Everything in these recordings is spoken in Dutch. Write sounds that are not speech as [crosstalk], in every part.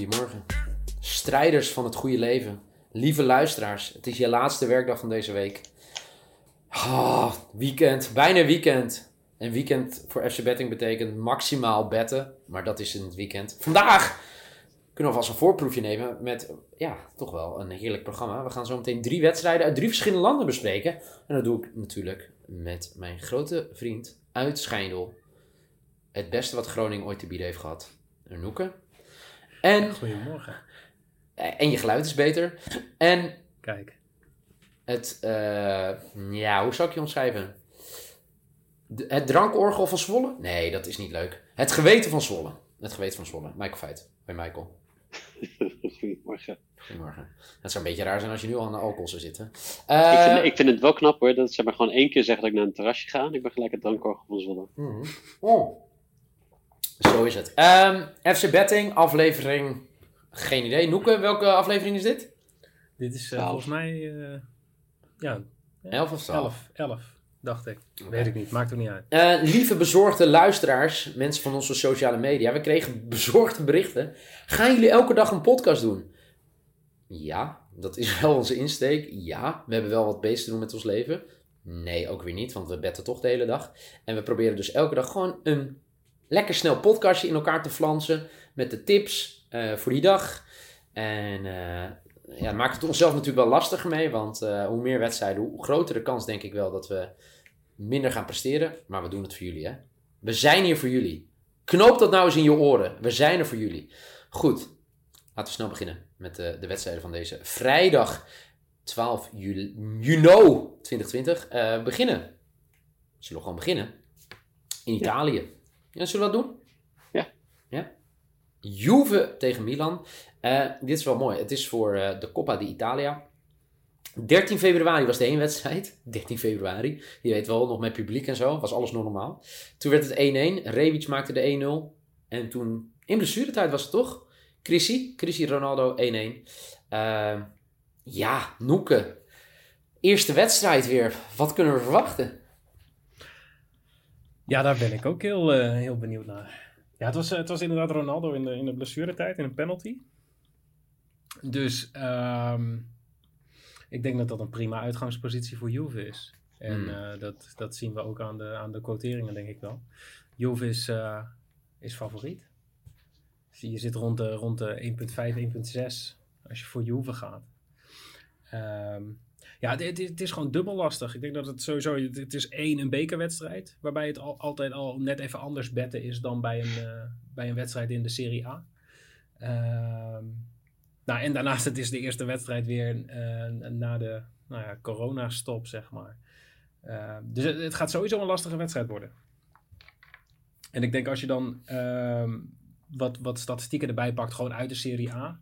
Goedemorgen. Strijders van het goede leven. Lieve luisteraars, het is je laatste werkdag van deze week. Ah, weekend, bijna weekend. En weekend voor FC Betting betekent maximaal betten. Maar dat is in het weekend. Vandaag kunnen we vast een voorproefje nemen met, ja, toch wel een heerlijk programma. We gaan zo meteen drie wedstrijden uit drie verschillende landen bespreken. En dat doe ik natuurlijk met mijn grote vriend uit Schijndel. Het beste wat Groningen ooit te bieden heeft gehad. Noeke. En, Goedemorgen. en je geluid is beter. En Kijk. het, eh, ja, hoe zou ik je omschrijven? De- het drankorgel van Zwolle? Nee, dat is niet leuk. Het geweten van Zwolle. Het geweten van Zwolle. Michael Feit. Bij Michael. [laughs] Goedemorgen. Goedemorgen. Het zou een beetje raar zijn als je nu al aan de alcohol zou zitten. ik, Eh, vind, ik vind het wel knap hoor, dat ze maar gewoon één keer zeggen dat ik naar een terrasje ga en ik ben gelijk het drankorgel van Zwolle. mhm. Oh. Zo is het. Ehm, FC Betting, aflevering... Geen idee. Noeke, welke aflevering is dit? Dit is eh, volgens mij, eh, ja, 11 of 12? 11, 11, dacht ik. Weet ik niet, maakt ook niet uit. Eh, lieve bezorgde luisteraars, mensen van onze sociale media, we kregen bezorgde berichten. Gaan jullie elke dag een podcast doen? Ja, dat is wel onze insteek. Ja, we hebben wel wat bezig te doen met ons leven. Nee, ook weer niet, want we betten toch de hele dag. En we proberen dus elke dag gewoon een lekker snel podcastje in elkaar te flansen. Met de tips eh, voor die dag. En eh, ja, maakt het onszelf natuurlijk wel lastiger mee. Want eh, hoe meer wedstrijden, hoe groter de kans denk ik wel dat we minder gaan presteren. Maar we doen het voor jullie, hè. We zijn hier voor jullie. Knoop dat nou eens in je oren. We zijn er voor jullie. Goed, laten we snel beginnen met de, de wedstrijden van deze vrijdag 12 juli, juni 2020. Eh, we beginnen. Zullen we gewoon beginnen? In Italië. Ja, zullen we dat doen? Ja. Ja. Juve tegen Milan. Eh, dit is wel mooi. Het is voor eh, de Coppa d'Italia. 13 februari was de heenwedstrijd. [laughs] 13 februari. Je weet wel, nog met publiek en zo. Was alles nog normaal. Toen werd het 1-1. Rebic maakte de 1-0. En toen, in blessuretijd was het toch? Chrissy. Chrissy Ronaldo 1-1. Eh, ja, Noeke. Eerste wedstrijd weer. Wat kunnen we verwachten? Ja, daar ben ik ook heel, eh, heel benieuwd naar. Ja, het was, eh, het was inderdaad Ronaldo in de, in de blessuretijd, in een penalty. Dus ehm, ik denk dat dat een prima uitgangspositie voor Juve is. En Hmm. eh, dat, dat zien we ook aan de, aan de quoteringen, denk ik wel. Juve is, is favoriet. Dus je zit rond de, rond de 1.5, 1.6 als je voor Juve gaat. Ehm, ja, het, het, is gewoon dubbel lastig. Ik denk dat het sowieso... Het, is één, een bekerwedstrijd. Waarbij het al, altijd al net even anders betten is dan bij een, eh, bij een wedstrijd in de Serie A. Ehm, nou, en daarnaast, het is de eerste wedstrijd weer eh, na de nou ja, coronastop, zeg maar. Ehm, dus het, gaat sowieso een lastige wedstrijd worden. En ik denk als je dan ehm, wat, wat statistieken erbij pakt, gewoon uit de Serie A.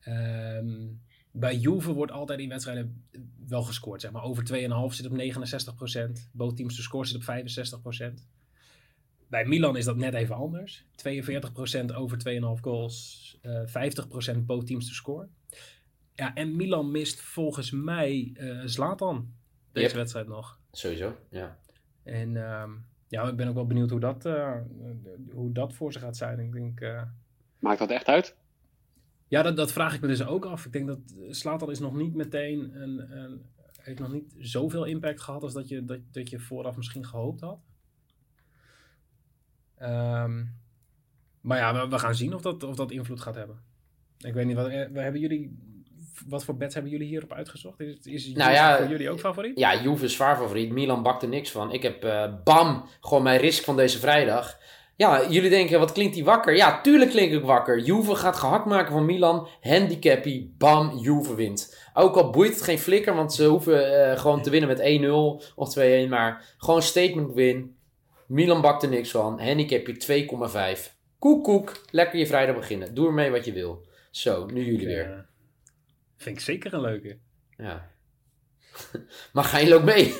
Ehm, bij Juve wordt altijd in wedstrijden wel gescoord. Zeg maar. Over 2,5 zit op 69%. Both teams de score zit op 65%. Bij Milan is dat net even anders. 42% over 2,5 goals. eh 50% both teams de score. Ja, en Milan mist volgens mij eh Zlatan deze Yep. wedstrijd nog. Sowieso, ja. En ehm, ja, ik ben ook wel benieuwd hoe dat, eh, hoe dat voor ze gaat zijn. Ik denk, eh, Maakt dat echt uit? Ja, dat, dat vraag ik me dus ook af. Ik denk dat Slatan is nog niet meteen een, een, heeft nog niet zoveel impact gehad als dat je, dat, dat je vooraf misschien gehoopt had. Ehm, maar ja, we, we gaan zien of dat, of dat invloed gaat hebben. Ik weet niet, wat, eh, we hebben jullie, wat voor bets hebben jullie hierop uitgezocht? Is, is Nou ja, voor jullie ook favoriet? Ja, Juve is zwaar favoriet. Milan bakt er niks van. Ik heb eh, bam, gewoon mijn risk van deze vrijdag. Ja, jullie denken, wat klinkt die wakker? Ja, tuurlijk klink ik wakker. Juve gaat gehakt maken van Milan. Handicappie, bam, Juve wint. Ook al boeit het geen flikker, want ze hoeven eh, gewoon te winnen met 1-0 of 2-1. Maar gewoon statement win. Milan bakt er niks van. Handicap je 2,5. Koek, koek. Lekker je vrijdag beginnen. Doe ermee wat je wil. Zo, nu jullie weer. Eh, vind ik zeker een leuke. Ja. [laughs] maar gaan jullie ook mee? [laughs]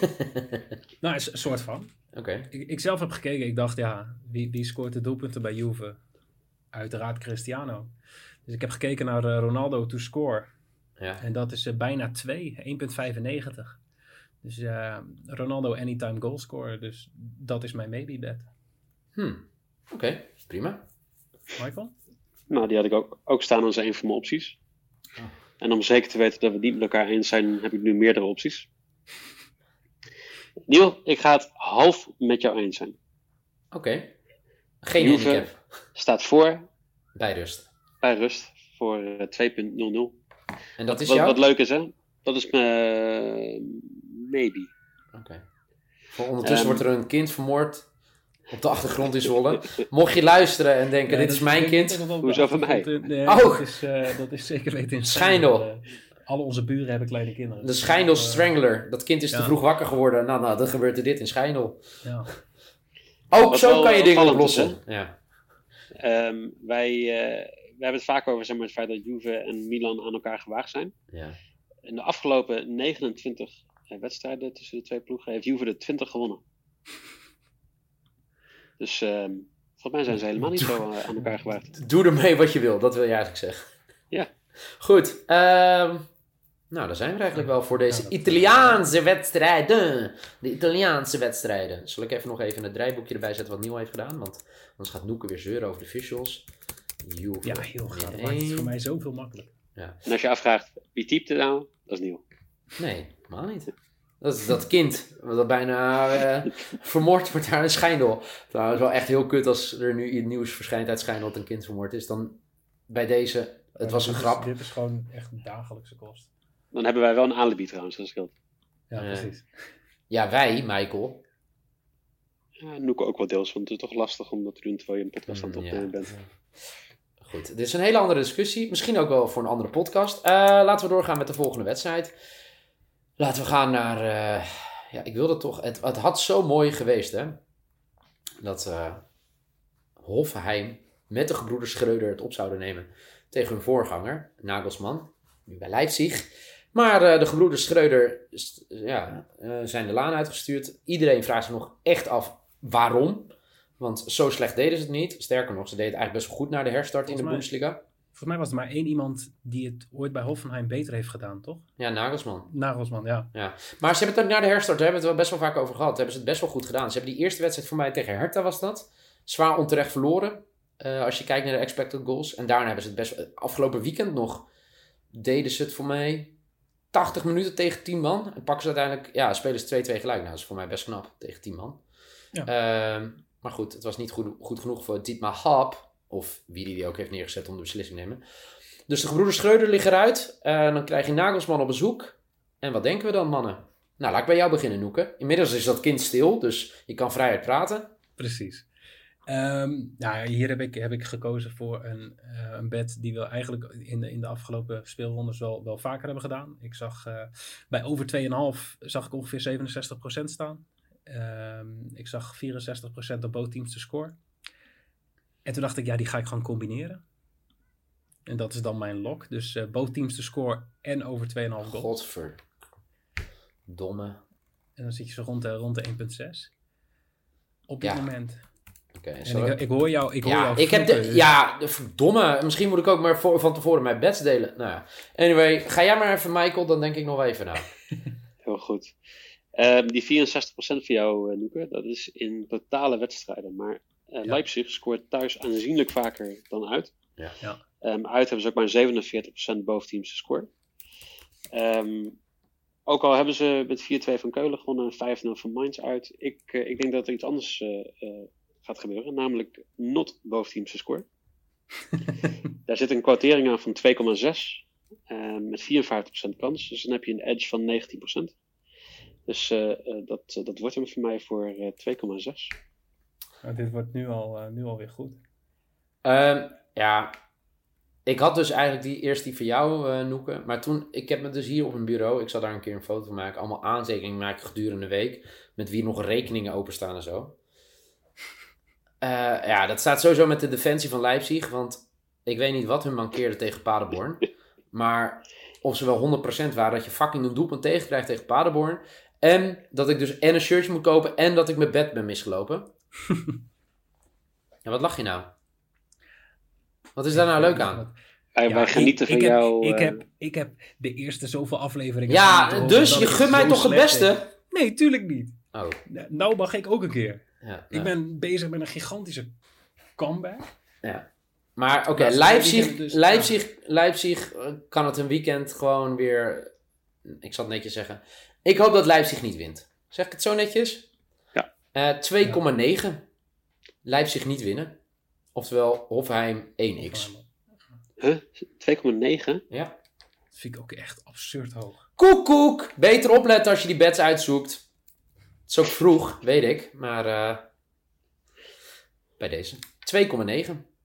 Nou, is een soort van. Oké. Ik, ik zelf heb gekeken, ik dacht, ja, wie, wie scoort de doelpunten bij Juve? Uiteraard Cristiano. Dus ik heb gekeken naar eh, Ronaldo to score. Ja. En dat is eh, bijna 2, 1,95. Dus eh, Ronaldo anytime goal scorer. Dus dat is mijn maybe bet. Hm. Oké, prima. Michael? Nou, die had ik ook, ook staan als een van mijn opties. Oh. En om zeker te weten dat we het niet met elkaar eens zijn, heb ik nu meerdere opties. Niel, ik ga het half met jou eens zijn. Oké. Geen Juve. handicap. Staat voor Bij rust. bij rust voor eh, 2.00. En dat is Wat, jou? wat leuk is, hè? Dat is mijn maybe. Oké. Voor ondertussen Ehm. wordt er een kind vermoord op de achtergrond in Zwolle. Mocht je luisteren en denken, dit is mijn kind. Hoezo van mij? Nee, Oh. dat, is, eh, dat is zeker weten in Schijndel. Alle onze buren hebben kleine kinderen. De Schijndel Eh, Strangler. Dat kind is te vroeg wakker geworden. Nou, nou, dan gebeurt er dit in Schijndel. Ja. Ook Wat zo kan je dingen oplossen. Ja. Ehm, wij, eh, we hebben het vaak over zeg maar, het feit dat Juve en Milan aan elkaar gewaagd zijn. Ja. In de afgelopen 29 eh, wedstrijden tussen de twee ploegen heeft Juve er 20 gewonnen. Dus ehm, volgens mij zijn ze helemaal niet zo aan elkaar gewaagd. Doe ermee wat je wil, dat wil je eigenlijk zeggen. Ja. Goed. ehm, nou, dan zijn we eigenlijk wel voor deze Ja, Italiaanse wedstrijden. De Italiaanse wedstrijden. Zal ik even nog even het draaiboekje erbij zetten wat Nieuw heeft gedaan? Want anders gaat Noeke weer zeuren over de visuals. Juve. ja, heel graag. Dat maakt het voor mij zoveel makkelijker. En als je afvraagt, wie typt er nou? Dat is nieuw. Nee, helemaal niet. Dat is dat kind dat bijna eh, [laughs] vermoord wordt daar in Schijndel. Trouwens, wel echt heel kut als er nu iets nieuws verschijnt uit Schijndel dat een kind vermoord is. Dan bij deze, het was een dit is- grap. Dit is gewoon echt een dagelijkse kost. Dan hebben wij wel een alibi trouwens, dat scheelt. Ja, precies. Ja, wij, Michael. Ja, Noeke ook wel deels, want het is toch lastig om dat te doen terwijl je een podcast aan het Mm, opnemen ja. bent. Goed, dit is een hele andere discussie. Misschien ook wel voor een andere podcast. Eh, laten we doorgaan met de volgende wedstrijd. Laten we gaan naar... eh, ja, ik wilde toch... Het, het had zo mooi geweest, hè. Dat eh Hoffenheim met de gebroeders Schreuder het op zouden nemen tegen hun voorganger, Nagelsman. Nu bij Leipzig. Maar eh, de gebroeders Schreuder ja, eh, zijn de laan uitgestuurd. Iedereen vraagt zich nog echt af waarom. Want zo slecht deden ze het niet. Sterker nog, ze deden het eigenlijk best wel goed na de herstart in de mij- Bundesliga. Volgens mij was er maar één iemand die het ooit bij Hoffenheim beter heeft gedaan, toch? Ja, Nagelsman. Nagelsman, ja. Ja. Maar ze hebben het ook na de herstart, daar hebben we het wel best wel vaak over gehad. Hebben ze het best wel goed gedaan. Ze hebben die eerste wedstrijd voor mij tegen Hertha was dat. Zwaar onterecht verloren. eh, als je kijkt naar de expected goals. En daarna hebben ze het best wel... Afgelopen weekend nog deden ze het voor mij 80 minuten tegen 10 man. En pakken ze uiteindelijk... Ja, spelen ze 2-2 gelijk. Nou, dat is voor mij best knap tegen 10 man. Ja. Ehm, maar goed, het was niet goed, goed genoeg voor Dietmar Haap. Of wie die die ook heeft neergezet om de beslissing te nemen. Dus de gebroeders Schreuder liggen eruit. Eh, dan krijg je Nagelsman op bezoek. En wat denken we dan, mannen? Nou, laat ik bij jou beginnen, Noeke. Inmiddels is dat kind stil, dus je kan vrijheid praten. Precies. Ehm, nou, hier heb ik, heb ik gekozen voor een, eh, een bed die we eigenlijk in de, in de afgelopen speelrondes wel, wel vaker hebben gedaan. Ik zag eh, bij over 2,5 zag ik ongeveer 67% staan. Ehm, ik zag 64% op both teams te score. En toen dacht ik, ja, die ga ik gewoon combineren. En dat is dan mijn lock. Dus eh both teams te score en over 2,5 goals. Godverdomme. En dan zit je zo rond de, rond de 1,6. Op dit Ja. moment. En ik, ik hoor jou, ik hoor ja, jou ik heb de, dus- ja, de verdomme. Misschien moet ik ook maar voor, van tevoren mijn bets delen. Nou ja. Anyway, ga jij maar even, Michael, dan denk ik nog even na. [laughs] Heel goed. Ehm, die 64% voor jou, eh, Noeke, dat is in totale wedstrijden. Maar eh, Ja. Leipzig scoort thuis aanzienlijk vaker dan uit. Ja. Ja. Ehm, uit hebben ze ook maar 47% boventeams gescoord. Ehm, ook al hebben ze met 4-2 van Keulen gewonnen en 5-0 van Mainz uit. Ik, eh, ik denk dat er iets anders eh, eh, gaat gebeuren. Namelijk not boventeams te scoren. [laughs] Daar zit een kwartering aan van 2,6. eh, met 54% kans. Dus dan heb je een edge van 19%. Dus eh, eh, dat, dat wordt hem voor mij voor eh, 2,6. Nou, dit wordt nu al, nu alweer goed. Ehm, ja, ik had dus eigenlijk die, eerst die van jou, eh Noeke. Maar toen, ik heb me dus hier op mijn bureau, ik zal daar een keer een foto van maken, allemaal aantekeningen maken gedurende de week. Met wie nog rekeningen openstaan en zo. Eh, ja, dat staat sowieso met de defensie van Leipzig. Want ik weet niet wat hun mankeerde tegen Paderborn. [laughs] maar of ze wel 100% waren dat je fucking een doelpunt tegenkrijgt tegen Paderborn. En dat ik dus en een shirtje moet kopen en dat ik mijn bed ben misgelopen. [laughs] ja, wat lach je nou? Wat is daar nou leuk aan? Wij, Ja, wij ik- genieten van ik heb, jou. Ik eh, heb, ik heb de eerste zoveel afleveringen. Ja, dus je gunt mij toch het beste? Nee, tuurlijk niet. Oh, Nou mag ik ook een keer. Ja. Ik ben bezig met een gigantische comeback. Ja. Maar oké, ze Leipzig, dus- Leipzig, Leipzig eh, kan het een weekend gewoon weer... Ik zal het netjes zeggen. Ik hoop dat Leipzig niet wint. Zeg ik het zo netjes? Ja. Eh 2,9. Leipzig niet winnen. Oftewel Hofheim 1x. Huh? 2,9? Ja. Dat vind ik ook echt absurd hoog. Koek, koek. Beter opletten als je die bets uitzoekt. Is ook vroeg, weet ik. Maar eh, bij deze. 2,9.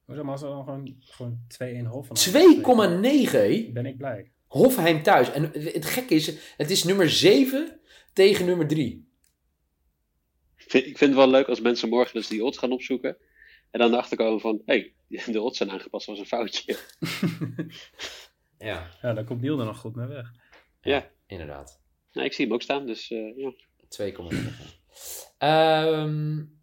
Hoezo, maar als we dan gewoon, gewoon 2-1 hof van 2,9 hé? Ben ik blij. Hofheim thuis. En het gekke is, het is nummer 7 tegen nummer 3. Ik vind, ik vind het wel leuk als mensen morgen dus die odds gaan opzoeken. En dan erachter komen van, hé, hey, [laughs] de odds zijn aangepast, was een foutje. [laughs] Ja, Ja, dan komt Niel er nog goed mee weg. Ja. inderdaad. Nou, ik zie hem ook staan, dus eh, ja. 2,9. Ehm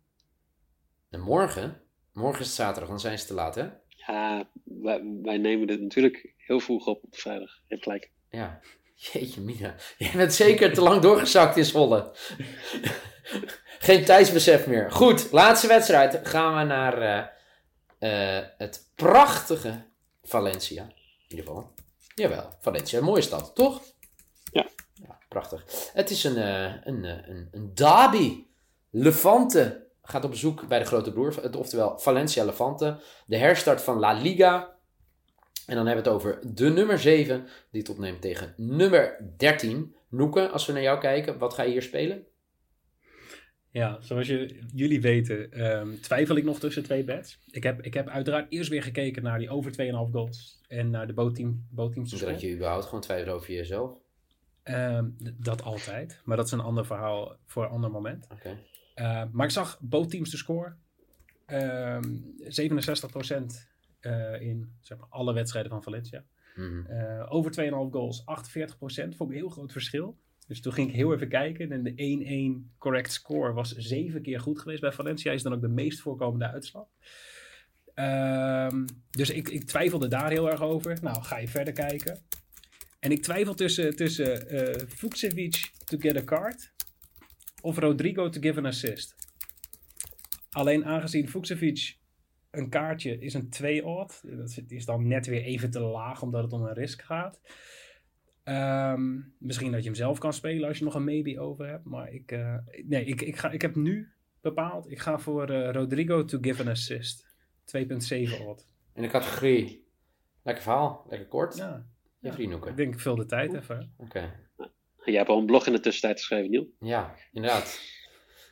en morgen, morgen is het zaterdag, dan zijn ze te laat hè? Ja, wij, wij nemen dit natuurlijk heel vroeg op op vrijdag. Je gelijk. Ja. Jeetje mina. Je bent zeker te lang doorgezakt in Zwolle. Geen tijdsbesef meer. Goed, laatste wedstrijd. Gaan we naar eh, eh, het prachtige Valencia. In ieder geval. Jawel, Valencia. Een mooie stad, toch? Ja. Prachtig. Het is een, eh, een, eh, een, een derby. Levante gaat op bezoek bij de grote broer. het- Oftewel Valencia Levante. De herstart van La Liga. En dan hebben we het over de nummer 7 die het opneemt tegen nummer 13. Noeke, als we naar jou kijken, wat ga je hier spelen? Ja, zoals je, jullie weten, ehm, twijfel ik nog tussen twee bets. Ik heb, ik heb uiteraard eerst weer gekeken naar die over 2,5 goals en naar de bootteam, bootteams te Zodat je überhaupt gewoon twijfelt over jezelf. Ehm, dat altijd, maar dat is een ander verhaal voor een ander moment. Uh, maar ik zag bootteams te score. Ehm 67% eh, in zeg maar, alle wedstrijden van Valencia. Mhm. Eh, over 2,5 goals, 48%. Vond ik een heel groot verschil. Dus toen ging ik heel even kijken. En de 1-1 correct score was zeven keer goed geweest bij Valencia. Is dan ook de meest voorkomende uitslag. Ehm, dus ik, ik twijfelde daar heel erg over. Nou, ga je verder kijken. En ik twijfel tussen, tussen Vukcevic to get a card of Rodrigo to give an assist. Alleen aangezien Vukcevic een kaartje is een 2-odd. Dat is dan net weer even te laag omdat het om een risk gaat. Ehm, misschien dat je hem zelf kan spelen als je nog een maybe over hebt. Maar ik, eh, nee, ik, ik, ga, ik heb nu bepaald. Ik ga voor eh, Rodrigo to give an assist. 2,7 odd. In de categorie. Lekker verhaal, lekker kort. Ja, Ja, vriend Noeke. ik denk ik vul de tijd even. Oké. Jij hebt al een blog in de tussentijd geschreven, Niel. Ja, inderdaad.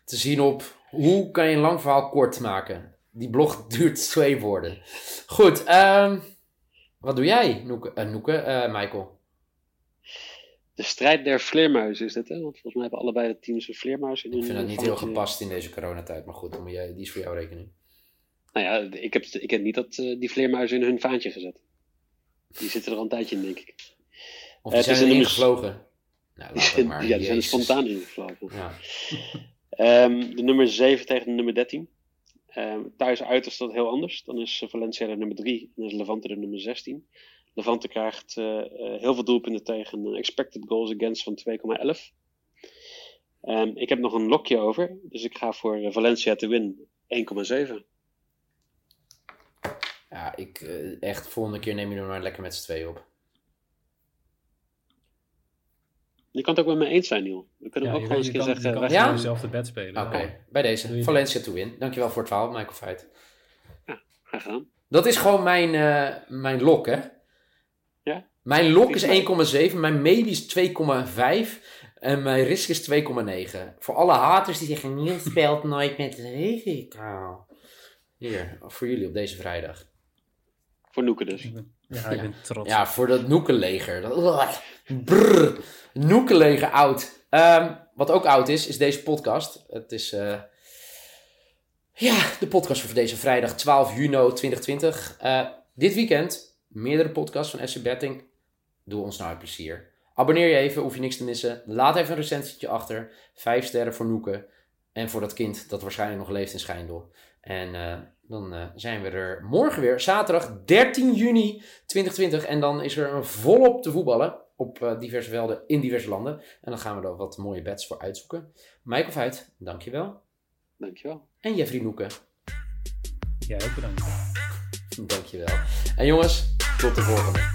Te zien op hoe kan je een lang verhaal kort maken. Die blog [laughs] duurt twee woorden. Goed, ehm, wat doe jij, Noeke? eh, Noeke eh, Michael? De strijd der vleermuizen is dit, hè? Want volgens mij hebben allebei de teams een vleermuis in hun Ik vind dat niet heel gepast in deze coronatijd, maar goed, dan moet jij, die is voor jouw rekening. Nou ja, ik heb, ik heb niet dat, eh, die vleermuizen in hun vaantje gezet. Die zitten er al een tijdje in, denk ik. Of Eh, die zijn is erin een- gevlogen. Nou, [laughs] laat maar. ja, die zijn er spontaan ingevlogen. Ja. [laughs] Ehm, de nummer 7 tegen de nummer 13. Ehm, thuis uit is dat heel anders. Dan is eh, Valencia de nummer 3 en dan is Levante de nummer 16. Levante krijgt eh, heel veel doelpunten tegen een expected goals against van 2,11. Ehm, ik heb nog een lokje over, dus ik ga voor Valencia te win 1,7. Ja, ik eh, echt, volgende keer neem je er maar lekker met z'n tweeën op. Je kan het ook met me eens zijn, Niel. We kunnen Ja, ook gewoon eens kan, keer je zeggen... kan wij Ja? gewoon gaan- dezelfde bed spelen. Oké, Ja. bij deze. Valencia to win. Dankjewel voor het verhaal, Michael Feit. Graag gedaan. Dat is gewoon mijn, eh, mijn lok, hè? Ja. Mijn lok is ik mij. 1,7, mijn maybe is 2,5 en mijn risk is 2,9. Voor alle haters die zeggen, Niels speelt nooit met risico. Hier, voor jullie op deze vrijdag. Voor Noeke dus. Ik ben- Ja, ik Ja. ben trots. Ja, voor dat Noekenleger. Dat, brrr, Noekenleger oud. Ehm, wat ook oud is, is deze podcast. Het is... eh, Ja, de podcast voor deze vrijdag 12 juni 2020. Uh, dit weekend meerdere podcasts van SC Betting. Doe ons nou een plezier. Abonneer je even, hoef je niks te missen. Laat even een recensietje achter. Vijf sterren voor Noeken. En voor dat kind dat waarschijnlijk nog leeft in Schijndel. En uh, dan uh, zijn we er morgen weer, zaterdag 13 juni 2020. En dan is er een volop te voetballen op uh, diverse velden in diverse landen. En dan gaan we er wat mooie bets voor uitzoeken. Michael Veit, dankjewel. Dankjewel. En Jeffrey Noeken. Jij ook bedankt. Dankjewel. En jongens, tot de volgende.